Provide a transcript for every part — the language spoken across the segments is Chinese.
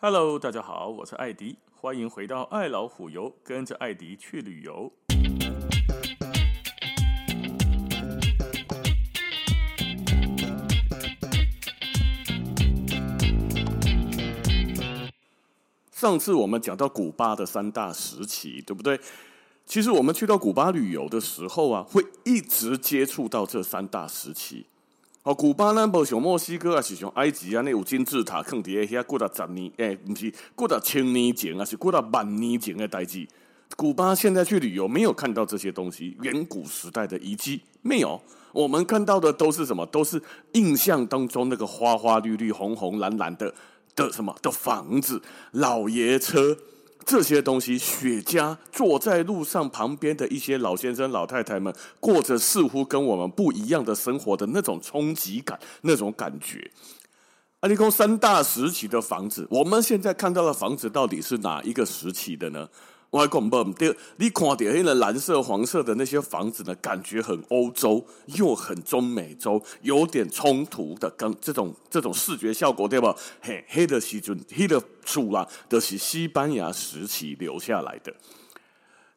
Hello，大家好，我是艾迪，欢迎回到爱老虎游，跟着艾迪去旅游。上次我们讲到古巴的三大时期，对不对？其实我们去到古巴旅游的时候啊，会一直接触到这三大时期。哦，古巴呢，不像墨西哥啊，是像埃及啊，那有金字塔，坑底下过了十年，哎，不是过了千年前啊，是过了万年前的代志。古巴现在去旅游，没有看到这些东西，远古时代的遗迹没有。我们看到的都是什么？都是印象当中那个花花绿绿、红红蓝蓝的的什么的房子、老爷车。这些东西，雪茄坐在路上旁边的一些老先生、老太太们，过着似乎跟我们不一样的生活的那种冲击感、那种感觉。阿里公三大时期的房子，我们现在看到的房子到底是哪一个时期的呢？我还讲不对，你看到那个蓝色、黄色的那些房子呢，感觉很欧洲，又很中美洲，有点冲突的，跟这种这种视觉效果，对吧？嘿，黑的西尊，黑的树啦，都是西班牙时期留下来的。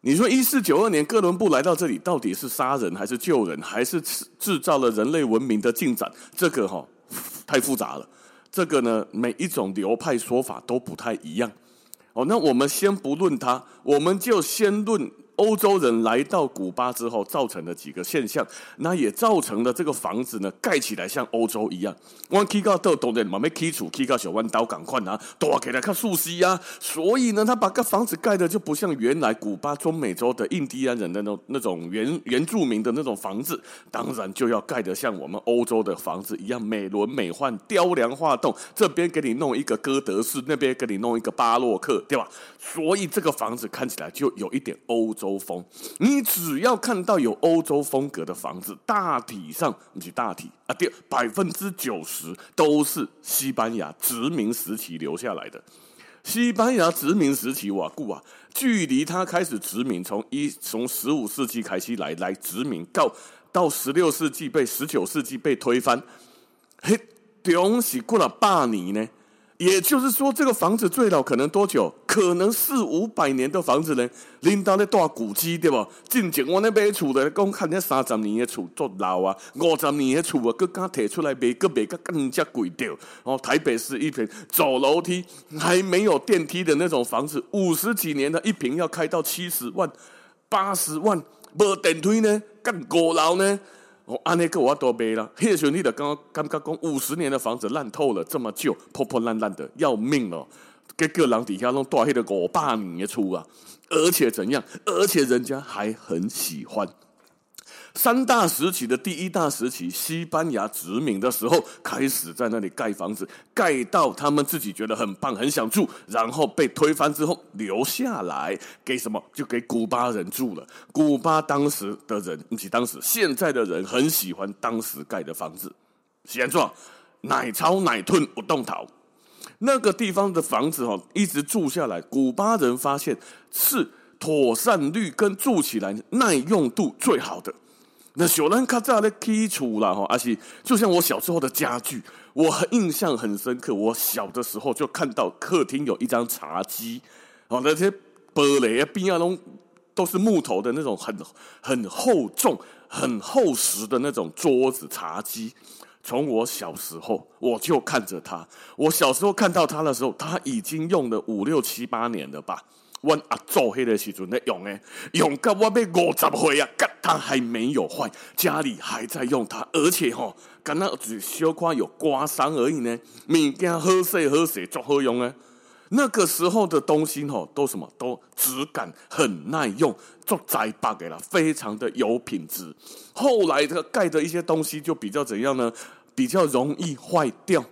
你说一四九二年哥伦布来到这里，到底是杀人还是救人，还是制造了人类文明的进展？这个哈、太复杂了。这个呢，每一种流派说法都不太一样。哦，那我们先不论它，我们就先论。欧洲人来到古巴之后，造成的几个现象，那也造成了这个房子呢盖起来像欧洲一样。我起到都懂的，慢慢起厝，起到小弯刀赶快拿，都要给他看熟悉呀。所以呢，他把个房子盖的就不像原来古巴中美洲的印第安人的那种那种原原住民的那种房子，当然就要盖得像我们欧洲的房子一样美轮美奂、雕梁画栋。这边给你弄一个哥德式，那边给你弄一个巴洛克，对吧？所以这个房子看起来就有一点欧洲。欧风，你只要看到有欧洲风格的房子，大体上你去大体啊，第百分之九十都是西班牙殖民时期留下来的。西班牙殖民时期哇，故啊，距离他开始殖民，从一从十五世纪开始来来殖民，到到十六世纪被十九世纪被推翻，嘿，东西过了八年呢。也就是说，这个房子最老可能多久？可能四五百年的房子呢？领导的大古迹对吧？进前我那边厝的，讲看那三十年的厝做老啊，五十年的厝啊，更加提出来卖，个卖个更加贵掉。哦，台北市一平走楼梯还没有电梯的那种房子，五十几年的一平要开到七十万、八十万，没电梯呢，更过劳呢。我安那个我多背了，叶兄弟的刚刚刚刚讲五十年的房子烂透了，这么旧，破破烂烂的要命了，给个人底下弄大黑的五百年的出啊，而且怎样？而且人家还很喜欢。三大时期的第一大时期，西班牙殖民的时候，开始在那里盖房子，盖到他们自己觉得很棒，很想住，然后被推翻之后留下来，给什么？就给古巴人住了。古巴当时的人，以及当时现在的人，很喜欢当时盖的房子。现状，奶超奶吞不动逃，那个地方的房子哦，一直住下来，古巴人发现是妥善率跟住起来耐用度最好的。那小兰卡扎的基础啦，哈，而且就像我小时候的家具，我很印象很深刻。我小的时候就看到客厅有一张茶几，哦，那些玻璃啊冰啊都都是木头的那种很很厚重、很厚实的那种桌子茶几。从我小时候我就看着它，我小时候看到它的时候，它已经用了五六七八年了吧。我阿祖迄个时阵咧用诶，用到我要五十岁啊，它还没有坏，家里还在用它，而且吼，刚刚只小夸有刮伤而已呢，物件好势好势，足好用诶。那个时候的东西吼，都什么都质感很耐用，做再白的啦，非常的有品质。后来的盖的一些东西就比较怎样呢？比较容易坏掉。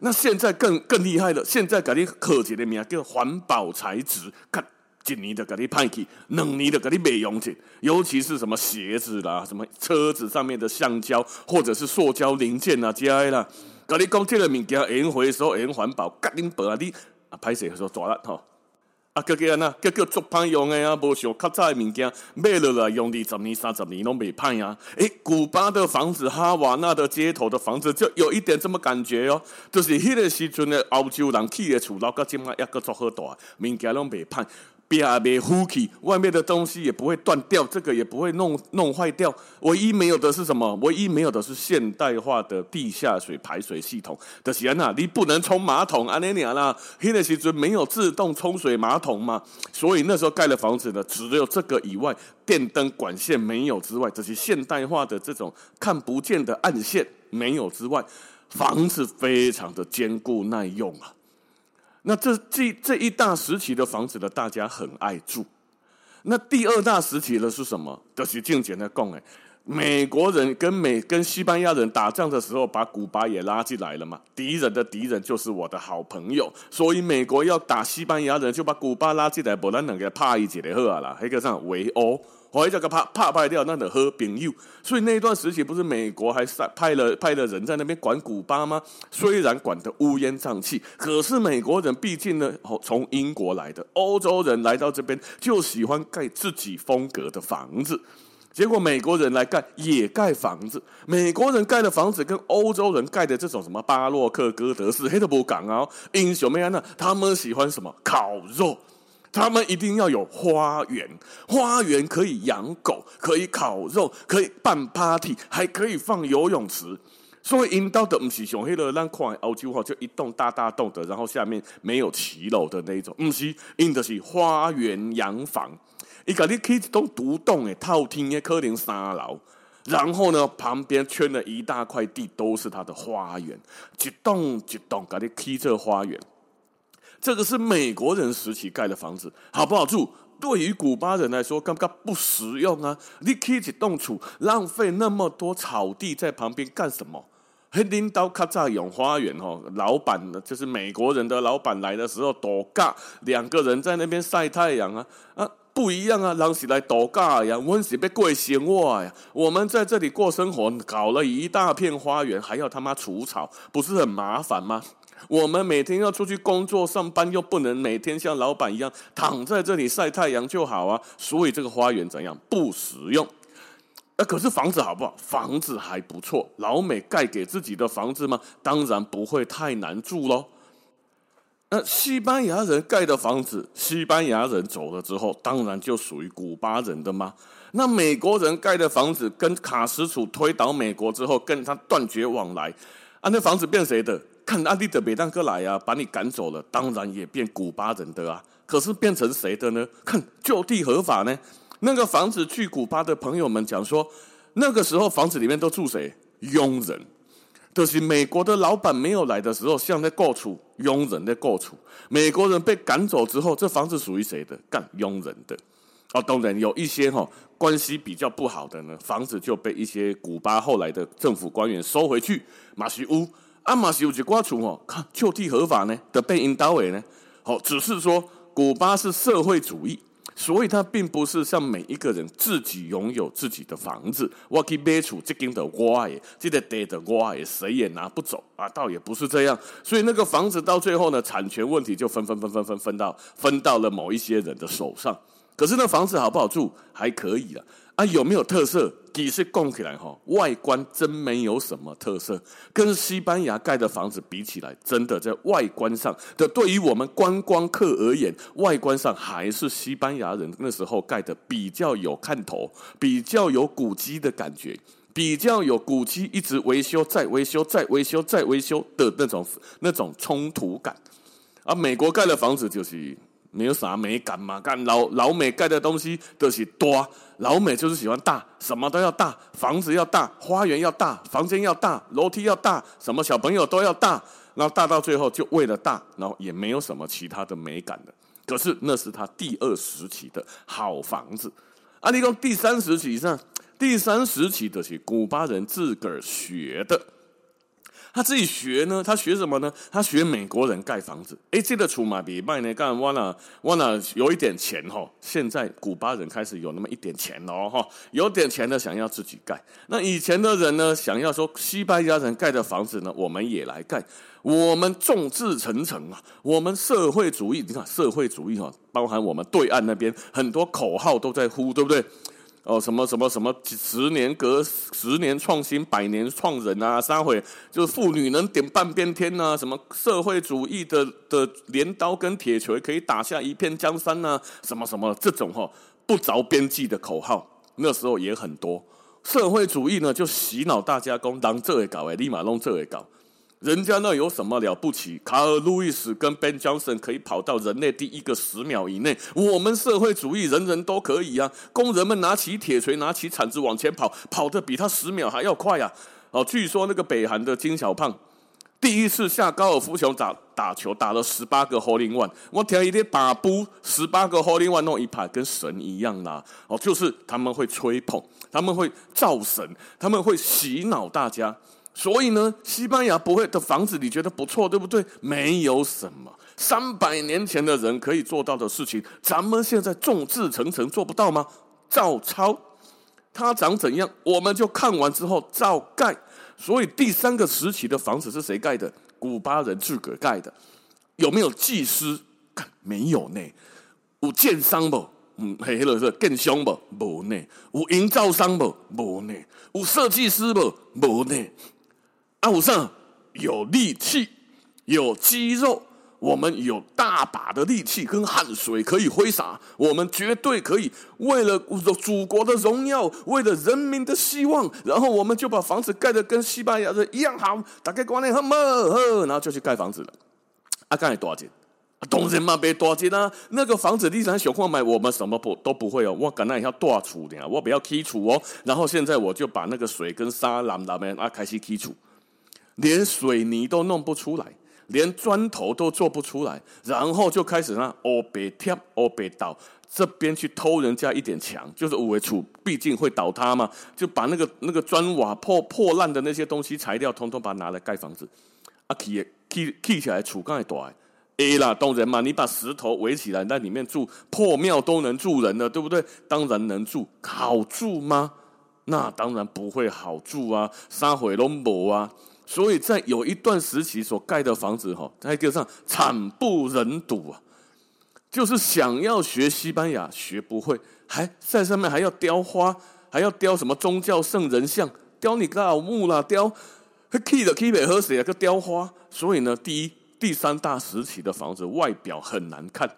那现在更更厉害了，现在给你科技的名叫环保材质，看一年就给你派去，两年的给你没用去，尤其是什么鞋子啦，什么车子上面的橡胶或者是塑胶零件啊，加啦，跟你讲这个物件，会回收，会环保，格林伯啊，你啊，歹势说抓了吼。啊，个个那个个足歹用的啊，无想较早的物件买落来用二十年、三十年拢未歹啊。诶，古巴的房子，哈瓦那的街头的房子，就有一点这么感觉哦，就是迄个时阵的欧洲人起的厝，老个即嘛抑阁足好大，物件拢未歹。别别呼气，外面的东西也不会断掉，这个也不会弄弄坏掉。唯一没有的是什么？唯一没有的是现代化的地下水排水系统。的是安娜，你不能冲马桶，安尼尼啦。迄个时阵没有自动冲水马桶嘛，所以那时候盖的房子呢，只有这个以外，电灯管线没有之外，这些现代化的这种看不见的暗线没有之外，房子非常的坚固耐用啊。那这这这一大时期的房子呢，大家很爱住。那第二大时期的是什么？就是正经的讲，哎，美国人跟美跟西班牙人打仗的时候，把古巴也拉进来了嘛。敌人的敌人就是我的好朋友，所以美国要打西班牙人，就把古巴拉进来，不然两个怕一起的好啊啦，那个上围殴。我一这个怕怕败掉，那得喝冰柚。所以那段时期，不是美国还派了派了人在那边管古巴吗？虽然管得乌烟瘴气，可是美国人毕竟呢，从英国来的欧洲人来到这边，就喜欢盖自己风格的房子。结果美国人来盖也盖房子，美国人盖的房子跟欧洲人盖的这种什么巴洛克、哥德式，黑都不讲啊。英雄们呢，他们喜欢什么烤肉。他们一定要有花园，花园可以养狗，可以烤肉，可以办 party，还可以放游泳池。所以引导的不是像那个咱看欧洲哈，就一栋大大栋的，然后下面没有骑楼的那种，不是，引的是花园洋房。一个你可以一栋独栋诶，透天的可能三楼，然后呢，旁边圈了一大块地，都是他的花园，一栋一栋给你开这花园。这个是美国人时期盖的房子，好不好住？对于古巴人来说，根本不实用啊！你起一栋厝，浪费那么多草地在旁边干什么？领导卡扎永花园哦，老板就是美国人的老板来的时候，度假两个人在那边晒太阳啊啊，不一样啊！人是来度假呀，我们是被贵生活呀，我们在这里过生活，搞了一大片花园，还要他妈除草，不是很麻烦吗？我们每天要出去工作上班，又不能每天像老板一样躺在这里晒太阳就好啊。所以这个花园怎样不实用？呃，可是房子好不好？房子还不错。老美盖给自己的房子吗？当然不会太难住喽。那西班牙人盖的房子，西班牙人走了之后，当然就属于古巴人的吗？那美国人盖的房子，跟卡斯楚推倒美国之后，跟他断绝往来，啊，那房子变谁的？看阿弟的美当哥来呀、把你赶走了，当然也变古巴人的啊。可是变成谁的呢？看就地合法呢？那个房子去古巴的朋友们讲说，那个时候房子里面都住谁？佣人。就是美国的老板没有来的时候，像在过处，佣人在过处。美国人被赶走之后，这房子属于谁的？干佣人的。哦，当然有一些哈、哦、关系比较不好的呢，房子就被一些古巴后来的政府官员收回去，马西乌。阿马西有几挂厝哦，看就地合法呢的被引导为呢，好，只是说古巴是社会主义，所以它并不是像每一个人自己拥有自己的房子。我可以买厝这间的我耶，这个地的我耶，谁也拿不走啊，倒也不是这样。所以那个房子到最后呢，产权问题就分分分分分分到分到了某一些人的手上。可是那房子好不好住？还可以了。啊有没有特色？其实讲起来哈，外观真没有什么特色。跟西班牙盖的房子比起来，真的在外观上的，对于我们观光客而言，外观上还是西班牙人那时候盖的比较有看头，比较有古迹的感觉，比较有古迹一直维修、再维修、再维修、再维修的那种那种冲突感。而美国盖的房子就是。没有啥美感嘛，干老老美盖的东西都是多，老美就是喜欢大，什么都要大，房子要大，花园要大，房间要大，楼梯要大，什么小朋友都要大，然后大到最后就为了大，然后也没有什么其他的美感的。可是那是他第二时期的好房子，啊，你讲第三时期上，第三时期的是古巴人自个儿学的。他自己学呢？他学什么呢？他学美国人盖房子。哎，这个出马比卖呢？干哇那哇那有一点钱哈。现在古巴人开始有那么一点钱哦哈，有点钱的想要自己盖。那以前的人呢，想要说西班牙人盖的房子呢，我们也来盖。我们众志成城啊，我们社会主义，你看社会主义哈，包含我们对岸那边很多口号都在呼，对不对？哦，什么什么什么，十年革十年创新，百年创人啊，三回就是妇女能点半边天呐，什么社会主义的的镰刀跟铁锤可以打下一片江山呐，什么什么这种哈不着边际的口号，那时候也很多。社会主义呢，就洗脑大家讲，当这会搞哎，立马弄这会搞。人家那有什么了不起？卡尔·路易斯跟 Ben Johnson 可以跑到人类第一个十秒以内，我们社会主义人人都可以啊！工人们拿起铁锤，拿起铲子往前跑，跑得比他十秒还要快啊！哦，据说那个北韩的金小胖第一次下高尔夫球打打球，打了十八个 hole in one，我天一天把不十八个 hole in one 弄一排，跟神一样啦！哦，就是他们会吹捧，他们会造神，他们会洗脑大家。所以呢，西班牙不会的房子，你觉得不错，对不对？没有什么，三百年前的人可以做到的事情，咱们现在众志成城做不到吗？照抄，它长怎样，我们就看完之后照盖。所以第三个时期的房子是谁盖的？古巴人自个儿盖的。有没有技师？没有呢。有建商不？嗯，嘿，那个是建商不？没呢。有营造商不？没呢。有设计师不？没呢。阿武上有力气，有肌肉，我们有大把的力气跟汗水可以挥洒，我们绝对可以为了祖国的荣耀，为了人民的希望，然后我们就把房子盖得跟西班牙人一样好，打开关联很么然后就去盖房子了。啊，盖多少钱？当然嘛，别多少钱啊！那个房子地产小矿买，我们什么不都不会哦。我赶那要多处的，我不要基础哦。然后现在我就把那个水跟沙蓝蓝的啊开始基础。连水泥都弄不出来，连砖头都做不出来，然后就开始让欧北跳、欧北倒，这边去偷人家一点墙，就是五维处，毕竟会倒塌嘛，就把那个那个砖瓦破破烂的那些东西材料，通通把它拿来盖房子。啊，起起起起来，厝刚才大，A 啦，当然嘛，你把石头围起来，在里面住破庙都能住人了，对不对？当然能住，好住吗？那当然不会好住啊，三回拢无啊。所以在有一段时期所盖的房子，哈，在街上惨不忍睹啊！就是想要学西班牙，学不会，还在上面还要雕花，还要雕什么宗教圣人像，雕你个老木啦，雕 k e 的 key 北喝水啊，个雕花。所以呢，第一、第三大时期的房子外表很难看，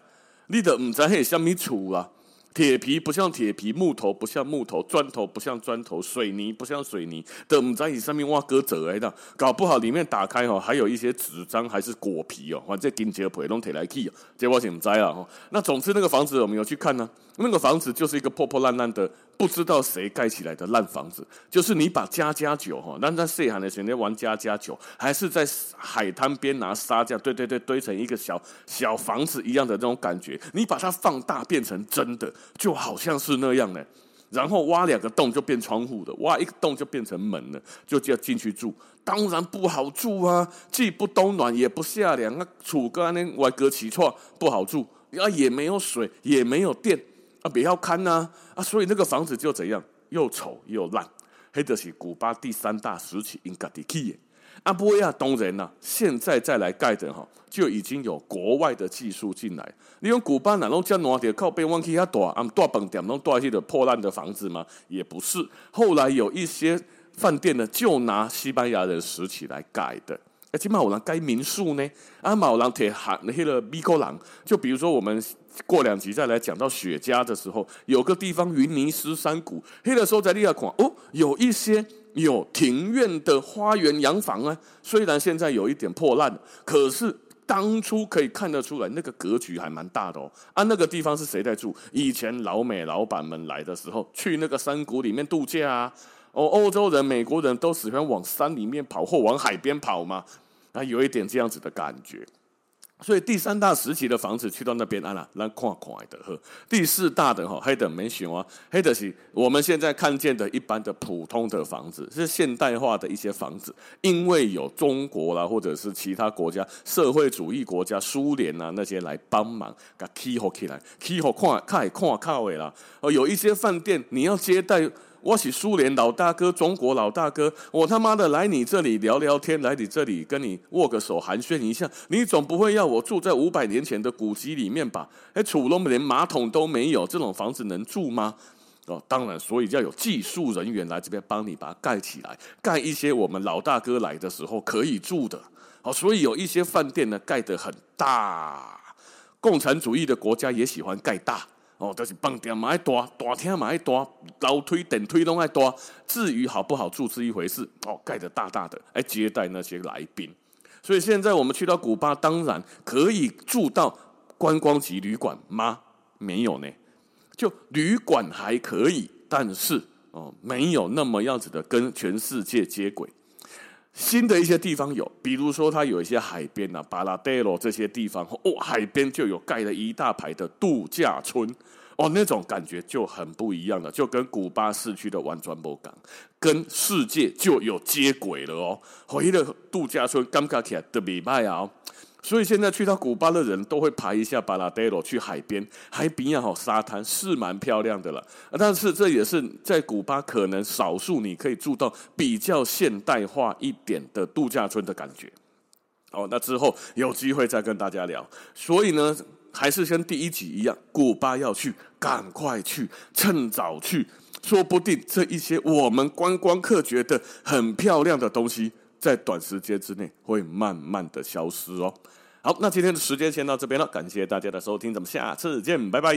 你都唔知系虾米厝啊。铁皮不像铁皮，木头不像木头，砖头不像砖头，水泥不像水泥，等在你上面挖鸽子来的，搞不好里面打开哦，还有一些纸张还是果皮哦，反正金杰皮拢提来去，结果怎栽了哈？那总之那个房子我们有去看呢，那个房子就是一个破破烂烂的。不知道谁盖起来的烂房子，就是你把家家酒哈，那在细汉的时候玩家家酒，还是在海滩边拿沙这样堆堆堆堆成一个小小房子一样的那种感觉，你把它放大变成真的，就好像是那样的。然后挖两个洞就变窗户的，挖一个洞就变成门了，就就要进去住。当然不好住啊，既不冬暖也不夏凉啊，楚哥那外隔起错不好住，啊也没有水，也没有电。啊，不要看呐！啊，所以那个房子就怎样，又丑又烂。黑德是古巴第三大时期应该的起。阿波亚，当然啦，现在再来盖的哈，就已经有国外的技术进来。你用古巴哪弄这样靠背湾起遐大，啊，大饭店弄大些的破烂的房子吗？也不是。后来有一些饭店呢，就拿西班牙人拾起来盖的。而且有人盖民宿呢，啊，有人铁喊那个米高朗，就比如说我们。过两集再来讲到雪茄的时候，有个地方云尼斯山谷，黑的时候在利亚矿哦，有一些有庭院的花园洋房啊。虽然现在有一点破烂，可是当初可以看得出来，那个格局还蛮大的哦。啊，那个地方是谁在住？以前老美老板们来的时候，去那个山谷里面度假啊。哦，欧洲人、美国人都喜欢往山里面跑或往海边跑嘛。啊，有一点这样子的感觉。所以第三大时期的房子去到那边啊啦，那看看的呵。第四大的哈，黑的没选啊，黑的是我们现在看见的一般的普通的房子，是现代化的一些房子，因为有中国啦，或者是其他国家社会主义国家，苏联啊那些来帮忙，给起好起来，起好看看看看位啦。哦，有一些饭店你要接待。我是苏联老大哥，中国老大哥，我他妈的来你这里聊聊天，来你这里跟你握个手寒暄一下，你总不会要我住在五百年前的古籍里面吧？哎，楚龙连马桶都没有，这种房子能住吗？哦，当然，所以要有技术人员来这边帮你把它盖起来，盖一些我们老大哥来的时候可以住的。哦，所以有一些饭店呢盖得很大，共产主义的国家也喜欢盖大。哦，就是饭店嘛爱大，大厅嘛爱大，楼梯电梯拢爱大。至于好不好住是一回事，哦，盖得大大的，来接待那些来宾。所以现在我们去到古巴，当然可以住到观光级旅馆吗？没有呢，就旅馆还可以，但是哦，没有那么样子的跟全世界接轨。新的一些地方有，比如说它有一些海边啊，巴拉德罗这些地方哦，海边就有盖了一大排的度假村哦，那种感觉就很不一样了，就跟古巴市区的玩转博港跟世界就有接轨了哦。回了度假村感觉起来的礼拜啊。所以现在去到古巴的人都会排一下巴拉德罗去海边，海边也，好沙滩是蛮漂亮的了。但是这也是在古巴可能少数你可以住到比较现代化一点的度假村的感觉。哦，那之后有机会再跟大家聊。所以呢，还是跟第一集一样，古巴要去，赶快去，趁早去，说不定这一些我们观光客觉得很漂亮的东西。在短时间之内会慢慢的消失哦。好，那今天的时间先到这边了，感谢大家的收听，咱们下次见，拜拜。